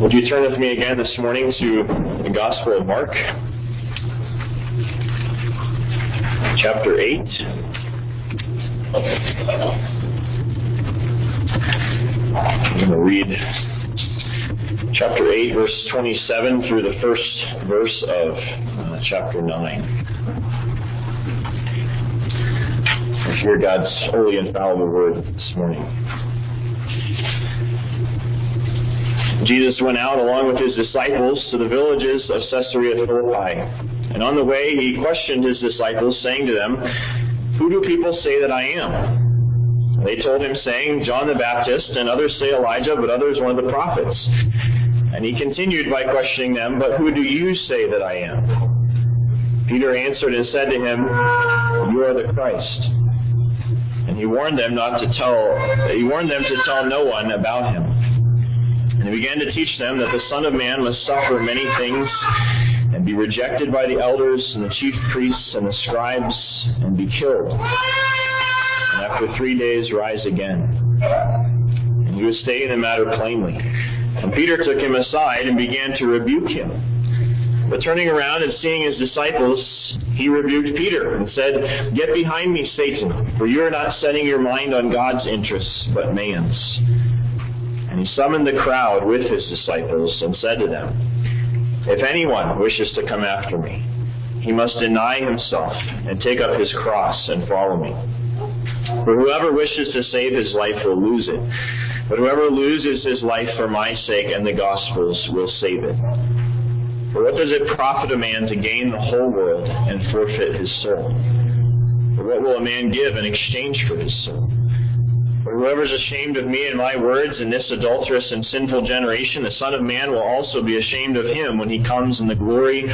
Would you turn with me again this morning to the Gospel of Mark, chapter 8? I'm going to read chapter 8, verse 27 through the first verse of uh, chapter 9. I hear God's holy, infallible word this morning. Jesus went out along with his disciples to the villages of Caesarea Philippi. And on the way he questioned his disciples, saying to them, Who do people say that I am? They told him, saying, John the Baptist, and others say Elijah, but others one of the prophets. And he continued by questioning them, But who do you say that I am? Peter answered and said to him, You are the Christ. And he warned them not to tell, he warned them to tell no one about him. And he began to teach them that the Son of Man must suffer many things and be rejected by the elders and the chief priests and the scribes and be killed. And after three days rise again. And he was stating the matter plainly. And Peter took him aside and began to rebuke him. But turning around and seeing his disciples, he rebuked Peter and said, Get behind me, Satan, for you are not setting your mind on God's interests, but man's. And summoned the crowd with his disciples and said to them, If anyone wishes to come after me, he must deny himself and take up his cross and follow me. For whoever wishes to save his life will lose it, but whoever loses his life for my sake and the gospel's will save it. For what does it profit a man to gain the whole world and forfeit his soul? Or what will a man give in exchange for his soul? For whoever is ashamed of me and my words in this adulterous and sinful generation, the Son of Man will also be ashamed of him when he comes in the glory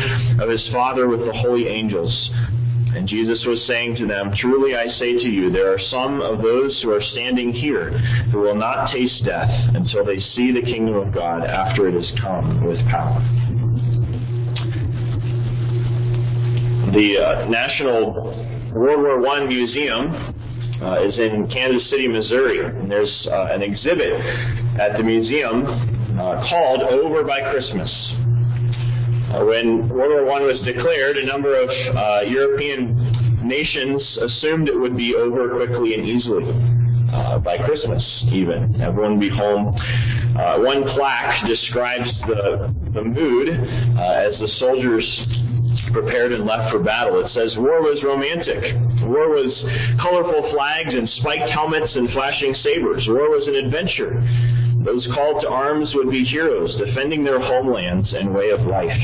of his Father with the holy angels. And Jesus was saying to them, Truly I say to you, there are some of those who are standing here who will not taste death until they see the kingdom of God after it has come with power. The uh, National World War I Museum uh, is in Kansas City, Missouri. And there's uh, an exhibit at the museum uh, called Over by Christmas. Uh, when World War I was declared, a number of uh, European nations assumed it would be over quickly and easily. Uh, by Christmas, even. Everyone would be home. Uh, one plaque describes the, the mood uh, as the soldiers prepared and left for battle. It says war was romantic. War was colorful flags and spiked helmets and flashing sabers. War was an adventure. Those called to arms would be heroes, defending their homelands and way of life.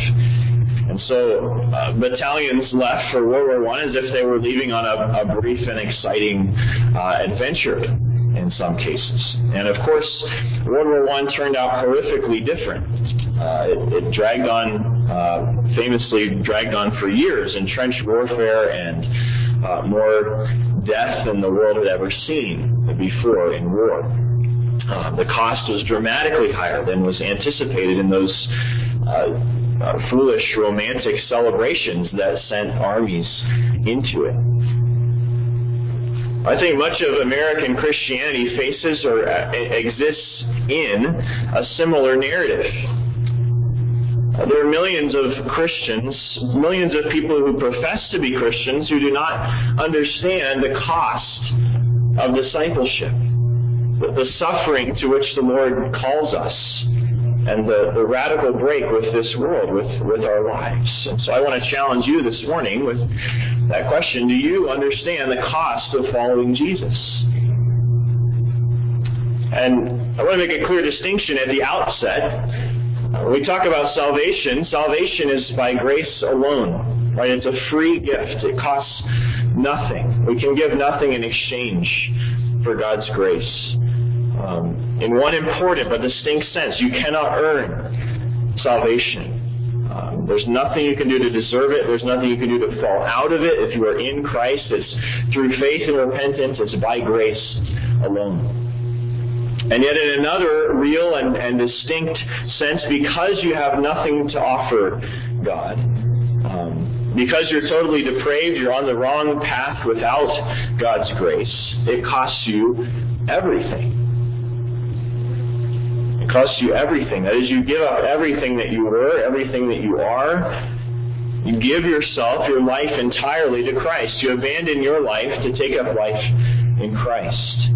And so uh, battalions left for World War I as if they were leaving on a, a brief and exciting uh, adventure in some cases. And of course, World War I turned out horrifically different. Uh, it, it, dragged on, uh, famously dragged on for years in trench warfare and uh, more death than the world had ever seen before in war. Uh, the cost was dramatically higher than was anticipated in those uh, uh, foolish romantic celebrations that sent armies into it. I think much of American Christianity faces or exists in a similar narrative. There are millions of Christians, millions of people who profess to be Christians who do not understand the cost of discipleship, the suffering to which the Lord calls us and the, the radical break with this world, with, with our lives. And so I want to challenge you this morning with that question Do you understand the cost of following Jesus? And I want to make a clear distinction at the outset. When we talk about salvation, salvation is by grace alone. Right? It's a free gift. It costs nothing. We can give nothing in exchange for God's grace. Um, in one important but distinct sense. You cannot earn salvation. Um, there's nothing you can do to deserve it. There's nothing you can do to fall out of it. If you are in Christ, it's through faith and repentance. It's by grace alone. And yet, in another real and, and distinct sense, because you have nothing to offer God, um, because you're totally depraved, you're on the wrong path without God's grace, it costs you everything It costs you everything. That is, you give up everything that you were, everything that you are. You give yourself, your life entirely to Christ. You abandon your life to take up life in Christ.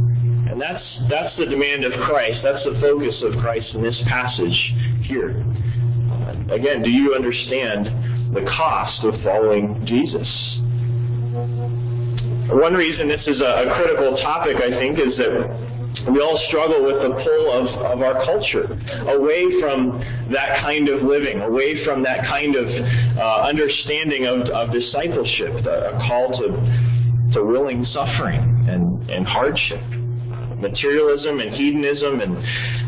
And that's, that's the demand of Christ. That's the focus of Christ in this passage here. Again, do you understand the cost of following Jesus? One reason this is a, a critical topic, I think, is that we all struggle with the pull of, of our culture away from that kind of living, away from that kind of uh, understanding of, of discipleship, a call to, to willing suffering and, and hardship. Materialism and hedonism and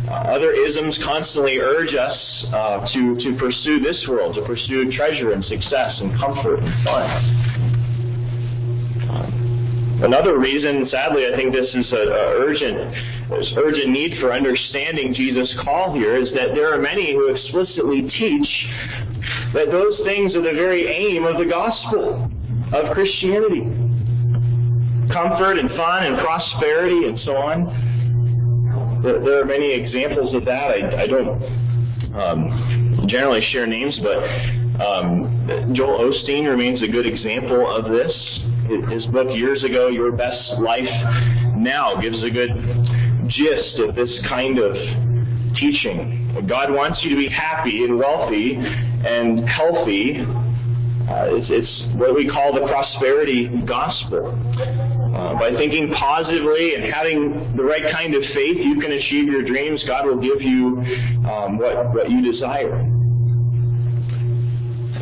uh, other isms constantly urge us uh, to, to pursue this world, to pursue treasure and success and comfort and fun. Another reason, sadly, I think this is an urgent, this urgent need for understanding Jesus' call here is that there are many who explicitly teach that those things are the very aim of the gospel of Christianity. Comfort and fun and prosperity and so on. There are many examples of that. I, I don't um, generally share names, but um, Joel Osteen remains a good example of this his book years ago, Your Best Life Now, gives a good gist of this kind of teaching. God wants you to be happy and wealthy and healthy. Uh, it's, it's, what we call the prosperity gospel. Uh, by thinking positively and having the right kind of faith, you can achieve your dreams. God will give you um, what, what you desire.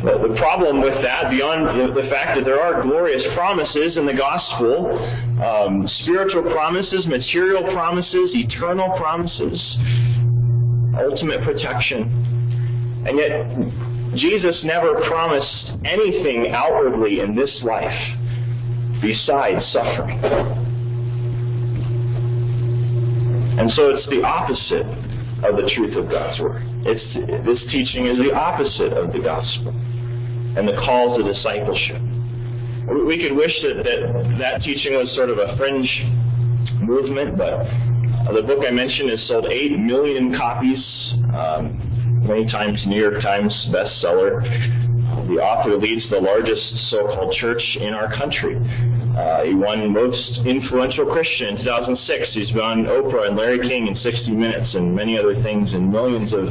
The problem with that, beyond the fact that there are glorious promises in the gospel, um, spiritual promises, material promises, eternal promises, ultimate protection, and yet Jesus never promised anything outwardly in this life besides suffering. And so it's the opposite of the truth of God's Word. It's, this teaching is the opposite of the gospel and the call to discipleship. We could wish that that, that teaching was sort of a fringe movement, but the book I mentioned has sold 8 million copies, um, many times New York Times bestseller. The author leads the largest so-called church in our country. Uh, he won Most Influential Christian in 2006. He's been on Oprah and Larry King in 60 Minutes and many other things, and millions of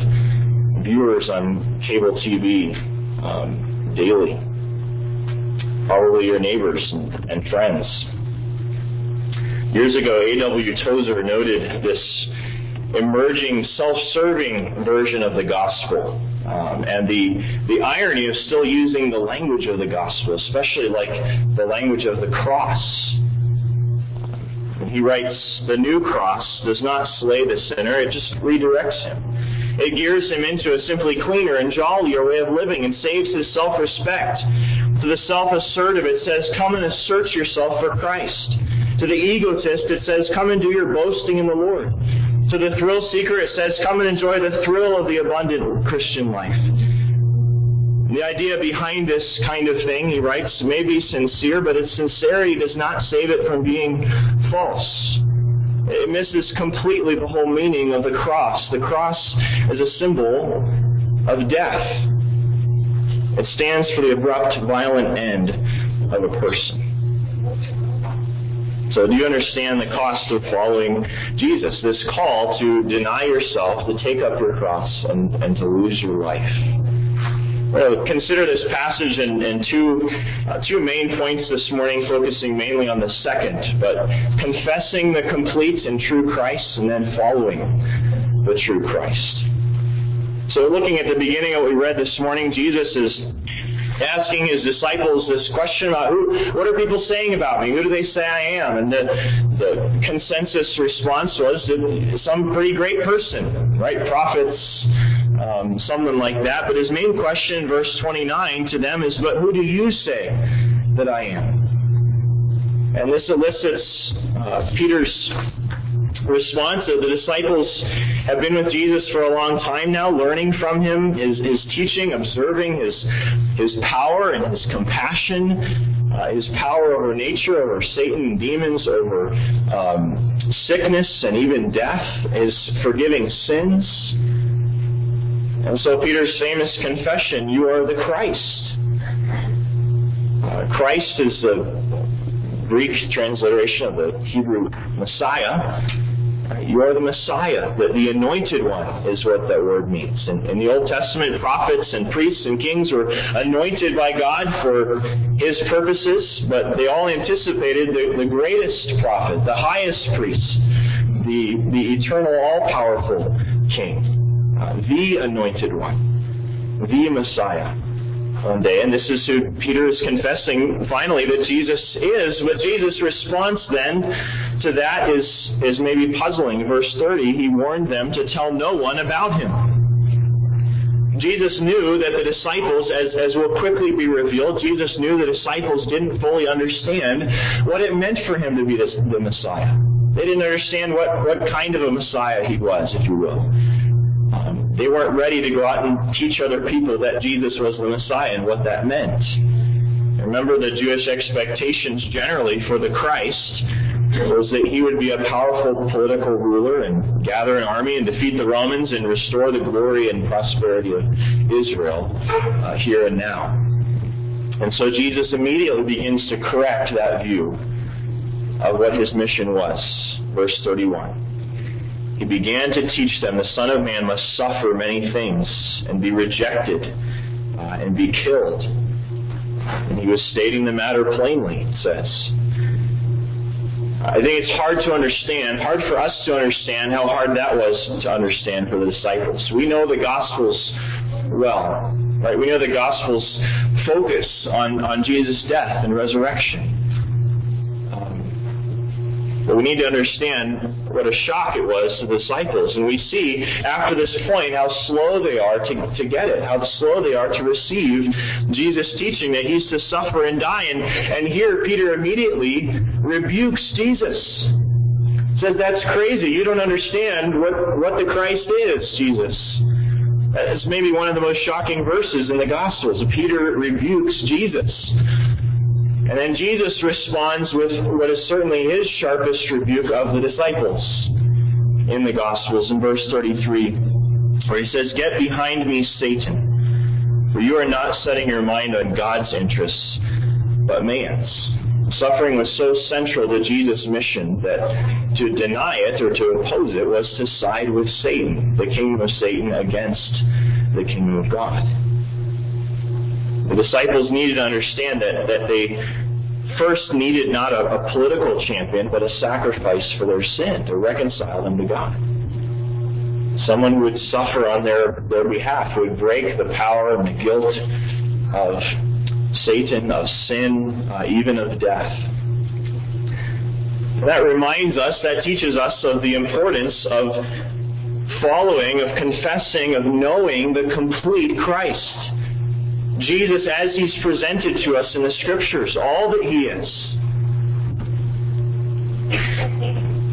viewers on cable TV. Um, daily. Probably your neighbors and, and friends. Years ago, A.W. Tozer noted this emerging self-serving version of the gospel. Um, and the, the irony of still using the language of the gospel, especially like the language of the cross. He writes, the new cross does not slay the sinner, it just redirects him. It gears him into a simply cleaner and jollier way of living and saves his self-respect. To the self-assertive, it says, come and assert yourself for Christ. To the egotist, it says, come and do your boasting in the Lord. To the thrill seeker, it says, come and enjoy the thrill of the abundant Christian life. The idea behind this kind of thing, he writes, may be sincere, but its sincerity does not save it from being false. It misses completely the whole meaning of the cross. The cross is a symbol of death. It stands for the abrupt, violent end of a person. So do you understand the cost of following Jesus? This call to deny yourself, to take up your cross, and, and to lose your life. We'll consider this passage in, in two, uh, two main points this morning, focusing mainly on the second, but confessing the complete and true Christ and then following the true Christ. So looking at the beginning of what we read this morning, Jesus is asking his disciples this question about who, what are people saying about me? Who do they say I am? And the, the consensus response was some pretty great person, right? Prophets, um, something like that. But his main question, verse 29 to them is, but who do you say that I am? And this elicits uh, Peter's response that the disciples have been with Jesus for a long time now, learning from him, his, his teaching, observing his, his power and his compassion. uh, his power over nature, over Satan, demons, over um, sickness, and even death, his forgiving sins. And so Peter's famous confession, you are the Christ. Uh, Christ is the Greek transliteration of the Hebrew Messiah. You are the Messiah. The, the anointed one is what that word means. In, in the Old Testament, prophets and priests and kings were anointed by God for his purposes, but they all anticipated the, the greatest prophet, the highest priest, the, the eternal, all-powerful king, uh, the anointed one, the Messiah one day. And this is who Peter is confessing finally that Jesus is. But Jesus' response then to that is, is maybe puzzling. Verse 30, he warned them to tell no one about him. Jesus knew that the disciples, as, as will quickly be revealed, Jesus knew the disciples didn't fully understand what it meant for him to be the, the Messiah. They didn't understand what, what kind of a Messiah he was, if you will. Um, they weren't ready to go out and teach other people that Jesus was the Messiah and what that meant. Remember the Jewish expectations generally for the Christ was that he would be a powerful political ruler and gather an army and defeat the Romans and restore the glory and prosperity of Israel uh, here and now. And so Jesus immediately begins to correct that view of what his mission was. Verse 31 he began to teach them the Son of Man must suffer many things and be rejected uh, and be killed. And he was stating the matter plainly, it says. I think it's hard to understand, hard for us to understand how hard that was to understand for the disciples. We know the Gospels well, right? We know the Gospels focus on, on Jesus' death and resurrection. But we need to understand what a shock it was to the disciples. And we see after this point how slow they are to, to get it, how slow they are to receive Jesus' teaching that he's to suffer and die. And, and here Peter immediately rebukes Jesus. Says, that's crazy. You don't understand what, what the Christ is, Jesus. That's maybe one of the most shocking verses in the Gospels. Peter rebukes Jesus. And then Jesus responds with what is certainly his sharpest rebuke of the disciples in the Gospels in verse 33, where he says, Get behind me, Satan, for you are not setting your mind on God's interests, but man's. Suffering was so central to Jesus' mission that to deny it or to oppose it was to side with Satan, the kingdom of Satan, against the kingdom of God. The disciples needed to understand that, that they first needed not a, a political champion, but a sacrifice for their sin to reconcile them to God. Someone who would suffer on their, their behalf, who would break the power and the guilt of Satan, of sin, uh, even of death. That reminds us, that teaches us of the importance of following, of confessing, of knowing the complete Christ. Jesus as he's presented to us in the scriptures, all that he is.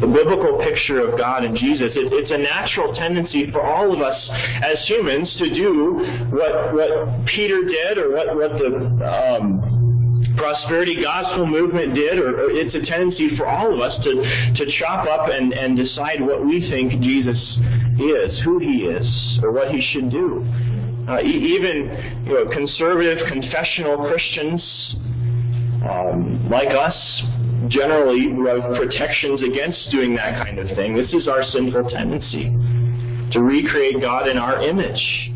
The biblical picture of God and Jesus, it, it's a natural tendency for all of us as humans to do what, what Peter did or what, what the um, prosperity gospel movement did, or, or, it's a tendency for all of us to, to chop up and, and decide what we think Jesus is, who he is, or what he should do. Uh, even you know, conservative confessional Christians um, like us generally have protections against doing that kind of thing. This is our sinful tendency to recreate God in our image.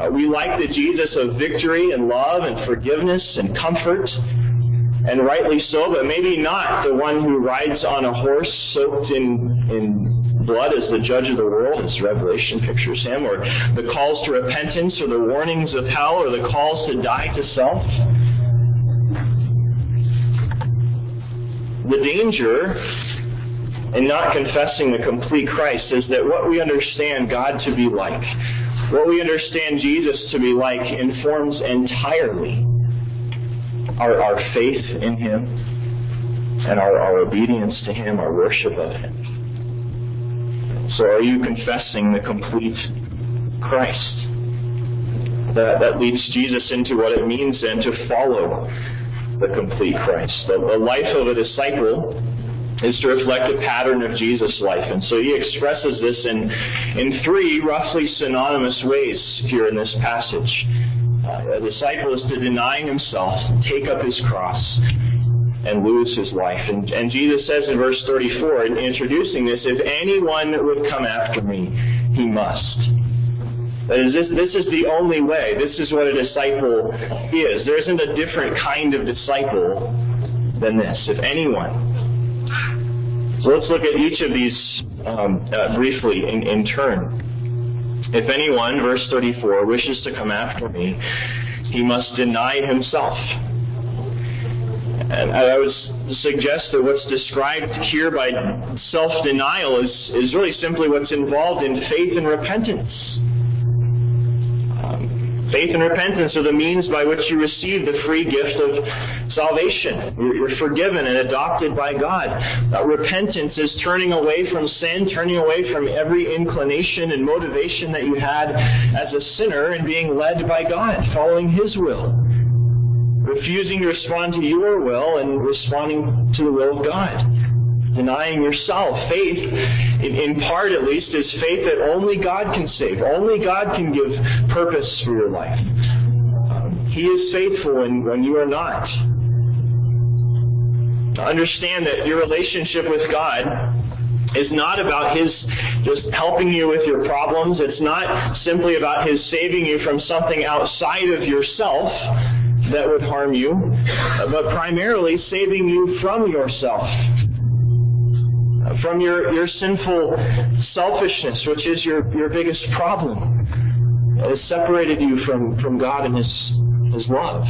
Uh, we like the Jesus of victory and love and forgiveness and comfort, and rightly so, but maybe not the one who rides on a horse soaked in, in blood as the judge of the world, as Revelation pictures him, or the calls to repentance, or the warnings of hell, or the calls to die to self. The danger in not confessing the complete Christ is that what we understand God to be like, what we understand Jesus to be like, informs entirely our, our faith in Him and our, our obedience to Him, our worship of Him. So are you confessing the complete Christ? That, that leads Jesus into what it means then to follow the complete Christ. The, the life of a disciple is to reflect a pattern of Jesus' life. And so he expresses this in, in three roughly synonymous ways here in this passage. Uh, a disciple is to deny himself, take up his cross, and lose his life. And, and Jesus says in verse 34, in introducing this, if anyone would come after me, he must. That is, this, this is the only way. This is what a disciple is. There isn't a different kind of disciple than this. If anyone. So let's look at each of these um, uh, briefly in, in turn. If anyone, verse 34, wishes to come after me, he must deny himself. And I would suggest that what's described here by self-denial is, is really simply what's involved in faith and repentance. Um, faith and repentance are the means by which you receive the free gift of salvation. You're, you're forgiven and adopted by God. Uh, repentance is turning away from sin, turning away from every inclination and motivation that you had as a sinner and being led by God, following His will. Refusing to respond to your will and responding to the will of God denying yourself. Faith, in, in, part at least, is faith that only God can save. Only God can give purpose for your life. He is faithful when, when you are not. Understand that your relationship with God is not about His just helping you with your problems. It's not simply about His saving you from something outside of yourself that would harm you, but primarily saving you from yourself from your, your sinful selfishness, which is your, your biggest problem. It has separated you from, from God and His, His love.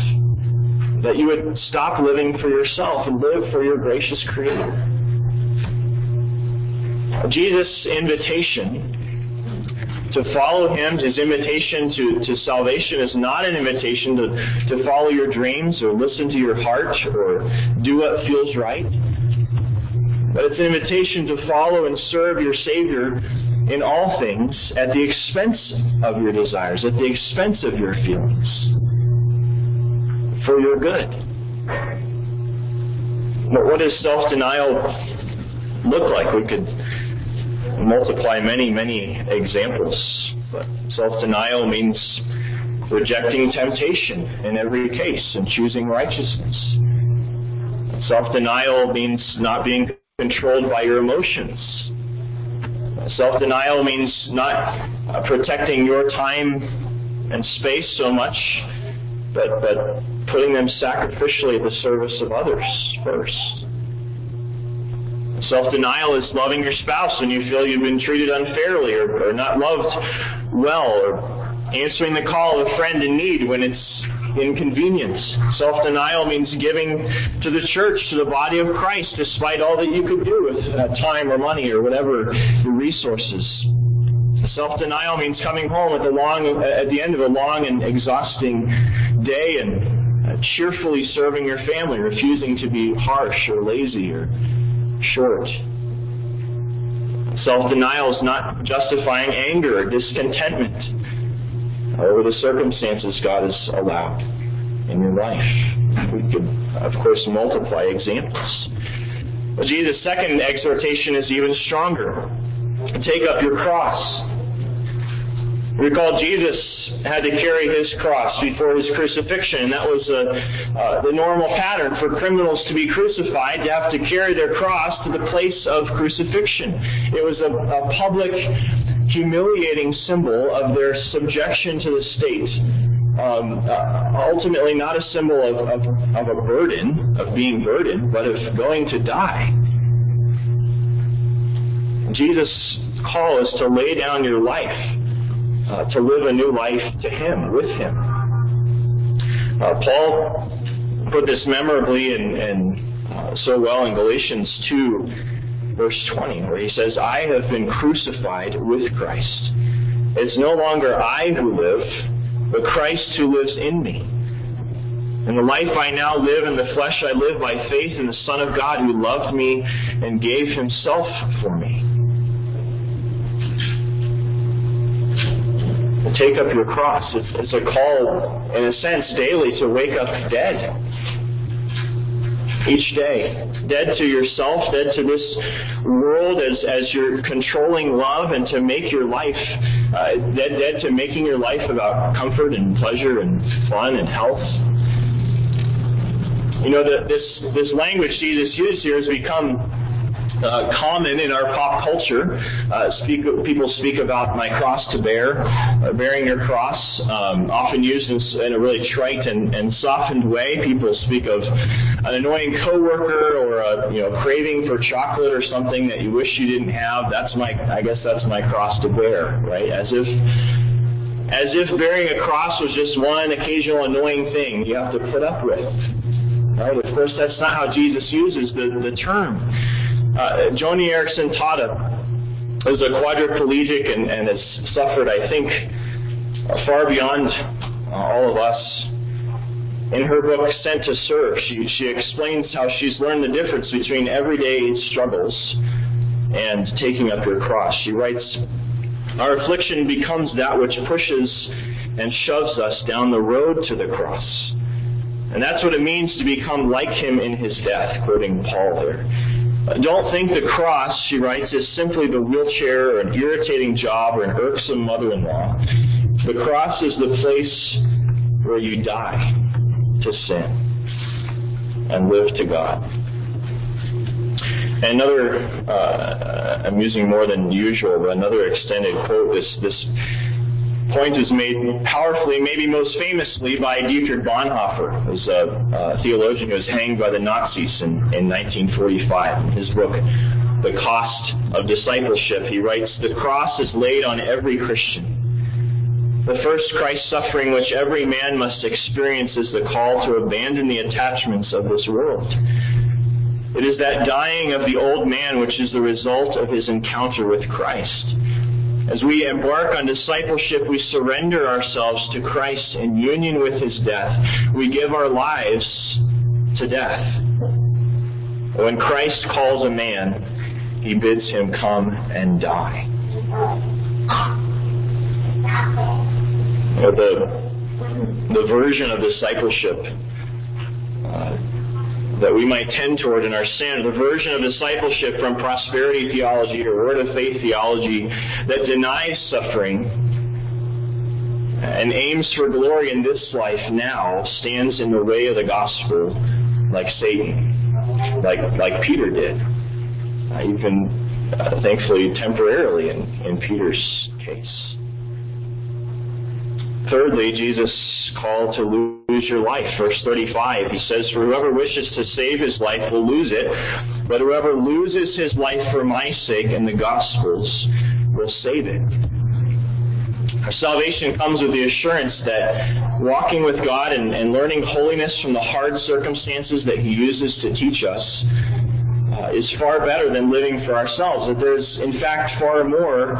That you would stop living for yourself and live for your gracious Creator. Jesus' invitation to follow Him, His invitation to, to salvation is not an invitation to, to follow your dreams or listen to your heart or do what feels right. But it's an invitation to follow and serve your Savior in all things at the expense of your desires, at the expense of your feelings, for your good. But what does self denial look like? We could multiply many, many examples. But self denial means rejecting temptation in every case and choosing righteousness. Self denial means not being controlled by your emotions. Self denial means not protecting your time and space so much, but, but putting them sacrificially at the service of others first. Self denial is loving your spouse when you feel you've been treated unfairly or, or not loved well, or answering the call of a friend in need when it's inconvenience. Self denial means giving to the church, to the body of Christ, despite all that you could do with uh, time or money or whatever your resources. Self denial means coming home at the long at the end of a long and exhausting day and uh, cheerfully serving your family, refusing to be harsh or lazy or short. Self denial is not justifying anger or discontentment over the circumstances God has allowed in your life. We could, of course, multiply examples. But Jesus' second exhortation is even stronger. Take up your cross. Recall Jesus had to carry his cross before his crucifixion, that was uh, uh, the normal pattern for criminals to be crucified, to have to carry their cross to the place of crucifixion. It was a, a public humiliating symbol of their subjection to the state. Um, uh, ultimately, not a symbol of, of, of a burden, of being burdened, but of going to die. Jesus' call is to lay down your life, uh, to live a new life to Him, with Him. Uh, Paul put this memorably and, uh, so well in Galatians 2 verse 20, where he says, I have been crucified with Christ. It's no longer I who live, but Christ who lives in me. And the life I now live in the flesh I live by faith in the Son of God who loved me and gave himself for me. Take up your cross. It's, it's a call, in a sense, daily to wake up dead each day. Dead to yourself, dead to this world as, as you're controlling love and to make your life, uh, dead, dead to making your life about comfort and pleasure and fun and health. You know, the, this, this language Jesus used here has become uh, common in our pop culture. Uh, speak, people speak about my cross to bear, or bearing your cross, um, often used in, in, a really trite and, and, softened way. People speak of an annoying coworker or a you know craving for chocolate or something that you wish you didn't have. That's my, I guess that's my cross to bear, right? As if as if bearing a cross was just one occasional annoying thing you have to put up with. Right? Of course, that's not how Jesus uses the, the term. Uh, Joni Eareckson Tada is a quadriplegic and, and has suffered, I think, far beyond uh, all of us. In her book, Sent to Serve, she, she explains how she's learned the difference between everyday struggles and taking up your cross. She writes, Our affliction becomes that which pushes and shoves us down the road to the cross. And that's what it means to become like him in his death, quoting Paul there. Don't think the cross, she writes, is simply the wheelchair or an irritating job or an irksome mother-in-law. The cross is the place where you die to sin and live to God. Another, uh, I'm using more than usual, but another extended quote, this, this point is made powerfully, maybe most famously, by Dietrich Bonhoeffer, who's a, a theologian who was hanged by the Nazis in, in 1945. In his book, The Cost of Discipleship, he writes, The cross is laid on every Christian. The first Christ suffering which every man must experience is the call to abandon the attachments of this world. It is that dying of the old man which is the result of his encounter with Christ. As we embark on discipleship, we surrender ourselves to Christ in union with his death. We give our lives to death. When Christ calls a man, he bids him come and die. The, the version of discipleship that we might tend toward in our sin, the version of discipleship from prosperity theology to word of faith theology that denies suffering and aims for glory in this life now stands in the way of the gospel like Satan, like, like Peter did. Uh, even, uh, thankfully, temporarily in, in Peter's case. Thirdly, Jesus called to lose your life. Verse 35, he says, For whoever wishes to save his life will lose it, but whoever loses his life for my sake and the gospel's will save it. Our salvation comes with the assurance that walking with God and, and learning holiness from the hard circumstances that He uses to teach us uh, is far better than living for ourselves. That there's, in fact, far more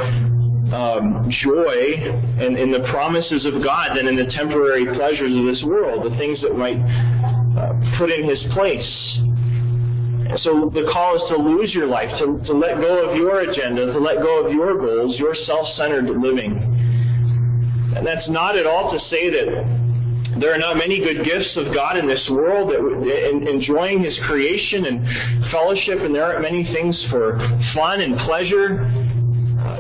um, joy in, in, the promises of God than in the temporary pleasures of this world, the things that might uh, put in His place. So the call is to lose your life, to, to let go of your agenda, to let go of your goals, your self-centered living. And that's not at all to say that there are not many good gifts of God in this world that in, enjoying His creation and fellowship, and there aren't many things for fun and pleasure.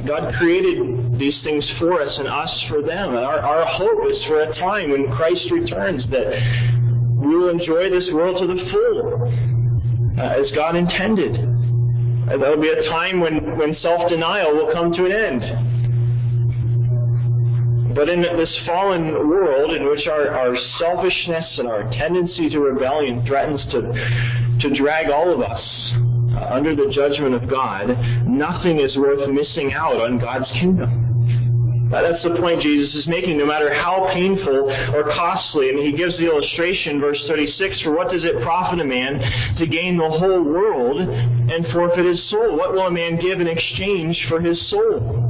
God created these things for us and us for them. Our, our hope is for a time when Christ returns that we will enjoy this world to the full uh, as God intended. There'll be a time when, when self-denial will come to an end. But in this fallen world in which our, our selfishness and our tendency to rebellion threatens to, to drag all of us under the judgment of God, nothing is worth missing out on God's kingdom. That's the point Jesus is making, no matter how painful or costly. And he gives the illustration, verse 36, for what does it profit a man to gain the whole world and forfeit his soul? What will a man give in exchange for his soul?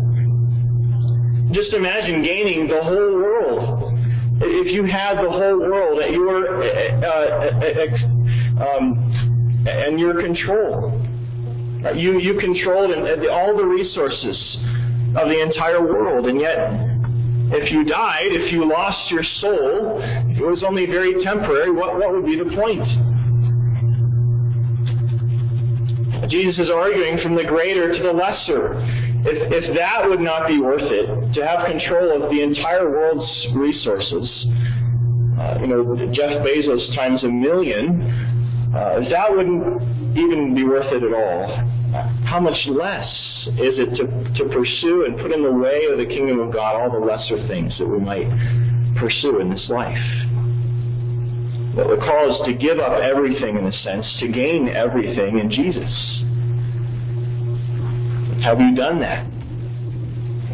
Just imagine gaining the whole world. If you had the whole world at your uh, uh, uh um, and your control. You, you controlled all the resources of the entire world, and yet if you died, if you lost your soul, it was only very temporary, what, what would be the point? Jesus is arguing from the greater to the lesser. If, if that would not be worth it, to have control of the entire world's resources, uh, you know, Jeff Bezos times a million, uh, that wouldn't even be worth it at all, how much less is it to, to pursue and put in the way of the kingdom of God all the lesser things that we might pursue in this life? That the call is to give up everything in a sense, to gain everything in Jesus. Have you done that?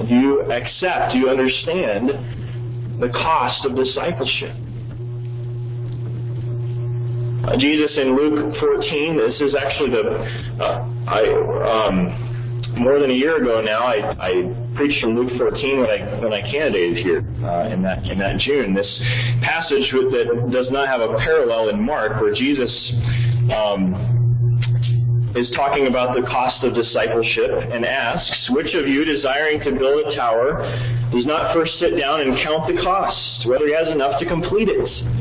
Do you accept, do you understand the cost of discipleship? Jesus in Luke 14, this is actually the, uh, I, um, more than a year ago now, I, I preached from Luke 14 when I, when I candidated here uh, in, that, in that June. This passage that does not have a parallel in Mark where Jesus um, is talking about the cost of discipleship and asks, Which of you desiring to build a tower does not first sit down and count the cost, whether he has enough to complete it?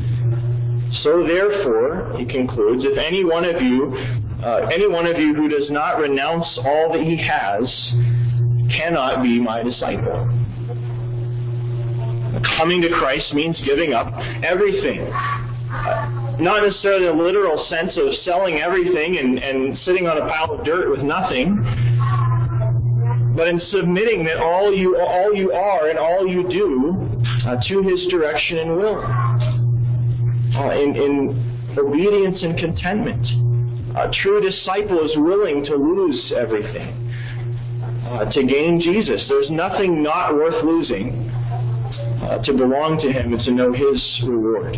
So therefore, he concludes, if any one of you, uh, any one of you who does not renounce all that he has, cannot be my disciple. Coming to Christ means giving up everything. Uh, not necessarily a literal sense of selling everything and, and sitting on a pile of dirt with nothing, but in submitting that all you all you are and all you do uh, to His direction and will uh, in, in obedience and contentment. A true disciple is willing to lose everything uh, to gain Jesus. There's nothing not worth losing uh, to belong to Him and to know His reward.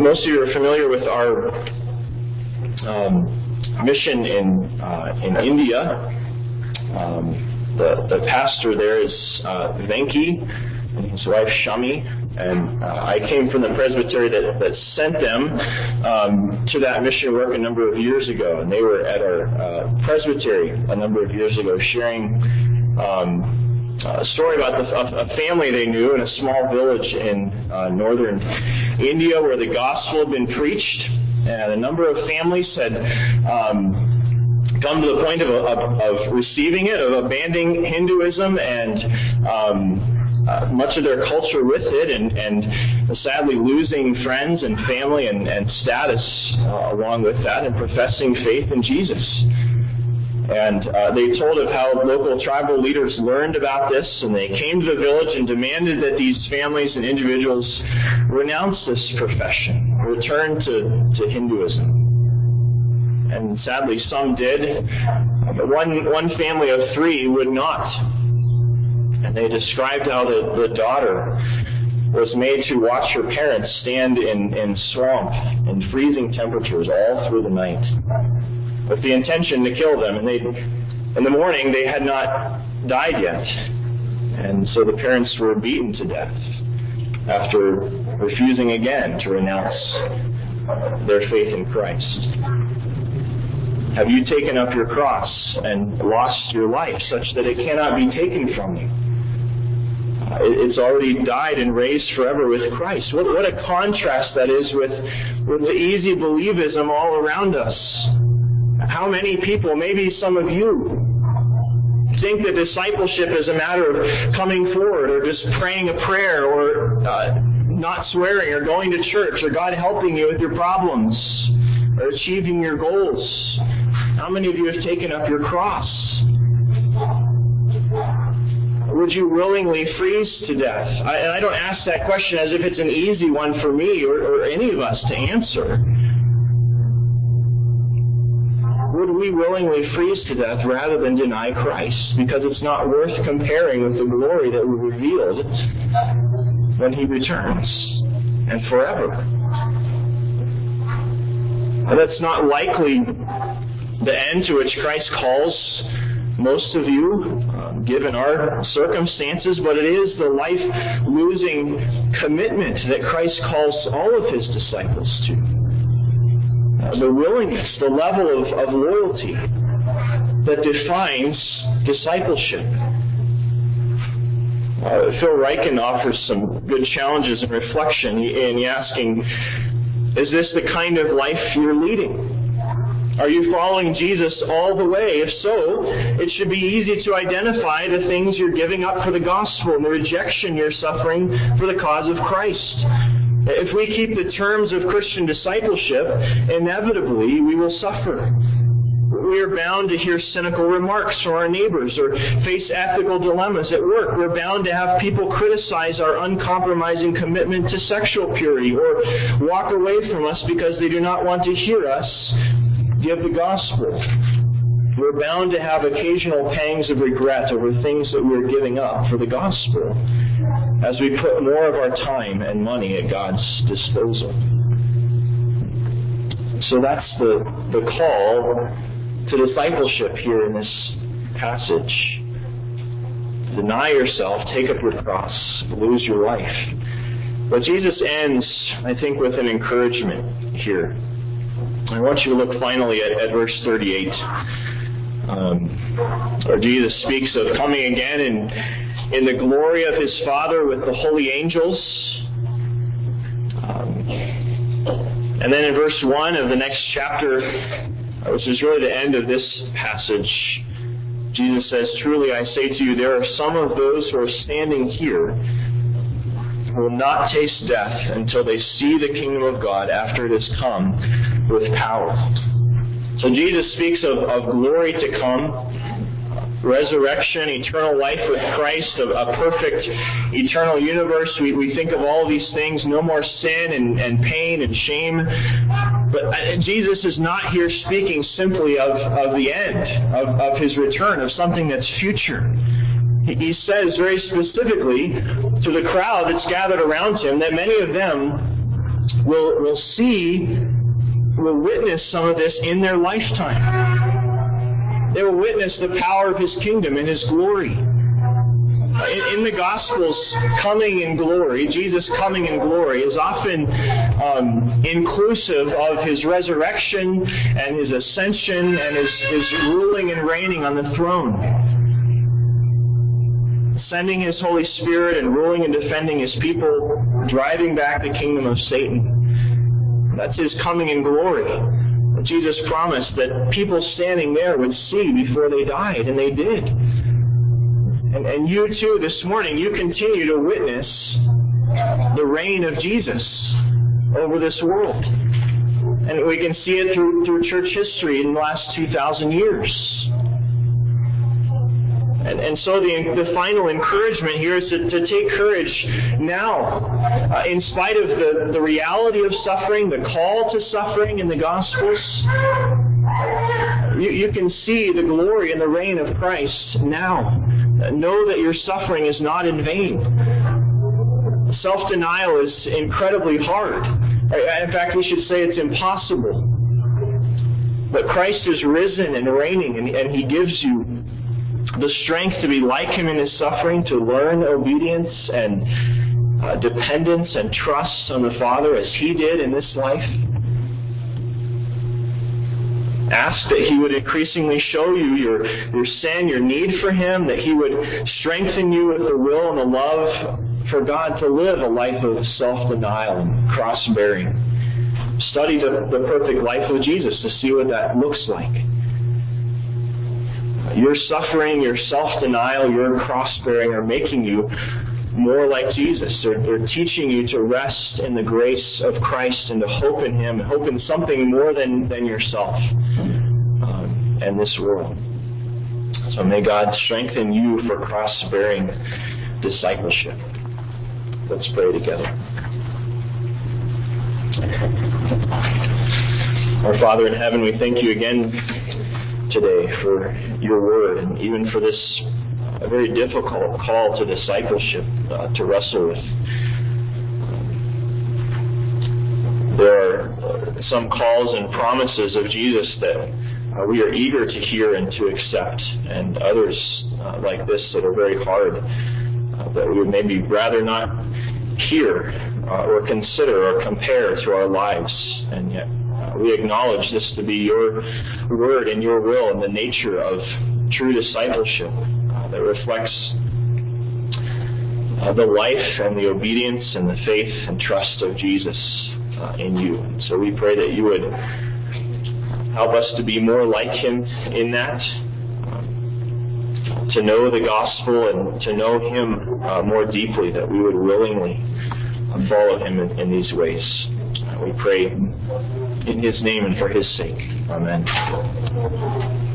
Most of you are familiar with our um, mission in uh, in India. Um, the, the pastor there is uh, Venki, his wife Shami, and uh, I came from the presbytery that, that sent them um, to that mission work a number of years ago, and they were at our uh, presbytery a number of years ago sharing um, a story about the, a, a, family they knew in a small village in uh, northern India where the gospel had been preached, and a number of families had. Um, come to the point of, of, of, receiving it, of abandoning Hinduism and um, uh, much of their culture with it, and, and sadly losing friends and family and, and status uh, along with that, and professing faith in Jesus. And uh, they told of how local tribal leaders learned about this, and they came to the village and demanded that these families and individuals renounce this profession, return to, to Hinduism. And sadly, some did. But one, one family of three would not and they described how the, the daughter was made to watch her parents stand in, in swamp in freezing temperatures all through the night with the intention to kill them. And they, in the morning, they had not died yet. And so the parents were beaten to death after refusing again to renounce their faith in Christ. Have you taken up your cross and lost your life such that it cannot be taken from you? It's already died and raised forever with Christ. What, what a contrast that is with, with the easy believism all around us. How many people, maybe some of you, think that discipleship is a matter of coming forward or just praying a prayer or uh, not swearing or going to church or God helping you with your problems or achieving your goals. How many of you have taken up your cross? Would you willingly freeze to death? I, and I don't ask that question as if it's an easy one for me or, or any of us to answer. Would we willingly freeze to death rather than deny Christ? Because it's not worth comparing with the glory that will be revealed when He returns and forever. And that's not likely the end to which Christ calls most of you, given our circumstances, but it is the life losing commitment that Christ calls all of his disciples to. Uh, the willingness, the level of, of loyalty that defines discipleship. Uh, Phil Ryken offers some good challenges and reflection in asking Is this the kind of life you're leading? Are you following Jesus all the way? If so, it should be easy to identify the things you're giving up for the gospel and the rejection you're suffering for the cause of Christ. If we keep the terms of Christian discipleship, inevitably we will suffer. We are bound to hear cynical remarks from our neighbors or face ethical dilemmas at work. We're bound to have people criticize our uncompromising commitment to sexual purity or walk away from us because they do not want to hear us give the gospel. We're bound to have occasional pangs of regret over things that we're giving up for the gospel as we put more of our time and money at God's disposal. So that's the, the call to discipleship here in this passage. Deny yourself, take up your cross, lose your life. But Jesus ends, I think, with an encouragement here. I want you to look finally at, at verse 38, um, where Jesus speaks of coming again in, in the glory of his Father with the holy angels. Um, and then in verse 1 of the next chapter, which is really the end of this passage, Jesus says, Truly I say to you, there are some of those who are standing here will not taste death until they see the kingdom of God after it has come with power. So Jesus speaks of, of glory to come, resurrection, eternal life with Christ, a, a perfect eternal universe. We, we think of all these things, no more sin and, and pain and shame. But uh, Jesus is not here speaking simply of, of the end, of, of his return, of something that's future he says very specifically to the crowd that's gathered around him that many of them will, will see, will witness some of this in their lifetime. They will witness the power of his kingdom and his glory. In, in, the Gospels, coming in glory, Jesus coming in glory, is often um, inclusive of his resurrection and his ascension and his, his ruling and reigning on the throne sending his Holy Spirit and ruling and defending his people, driving back the kingdom of Satan. That's his coming in glory. Jesus promised that people standing there would see before they died, and they did. And, and you too, this morning, you continue to witness the reign of Jesus over this world. And we can see it through, through church history in the last 2,000 years. And, and so the, the final encouragement here is to, to take courage now. Uh, in spite of the, the reality of suffering, the call to suffering in the Gospels, you, you can see the glory and the reign of Christ now. Uh, know that your suffering is not in vain. Self denial is incredibly hard. In fact, we should say it's impossible. But Christ is risen and reigning, and, and He gives you the strength to be like him in his suffering, to learn obedience and uh, dependence and trust on the Father as he did in this life. Ask that he would increasingly show you your, your sin, your need for him, that he would strengthen you with the will and the love for God to live a life of self denial and cross bearing. Study the, the perfect life of Jesus to see what that looks like. Your suffering, your self denial, your cross bearing are making you more like Jesus. They're, they're, teaching you to rest in the grace of Christ and to hope in Him, hope in something more than, than yourself um, and this world. So may God strengthen you for cross bearing discipleship. Let's pray together. Our Father in heaven, we thank you again today for your word and even for this uh, very difficult call to discipleship uh, to wrestle with. There are uh, some calls and promises of Jesus that uh, we are eager to hear and to accept, and others uh, like this that are very hard uh, that we would maybe rather not hear or consider or compare to our lives, and yet we acknowledge this to be your word and your will and the nature of true discipleship uh, that reflects uh, the life and the obedience and the faith and trust of Jesus, uh, uh, in you. So we pray that you would help us to be more like Him in that, to know the gospel and to know Him uh, more deeply, that we would willingly follow Him in, in these ways. Uh, we pray in His name and for His sake. Amen.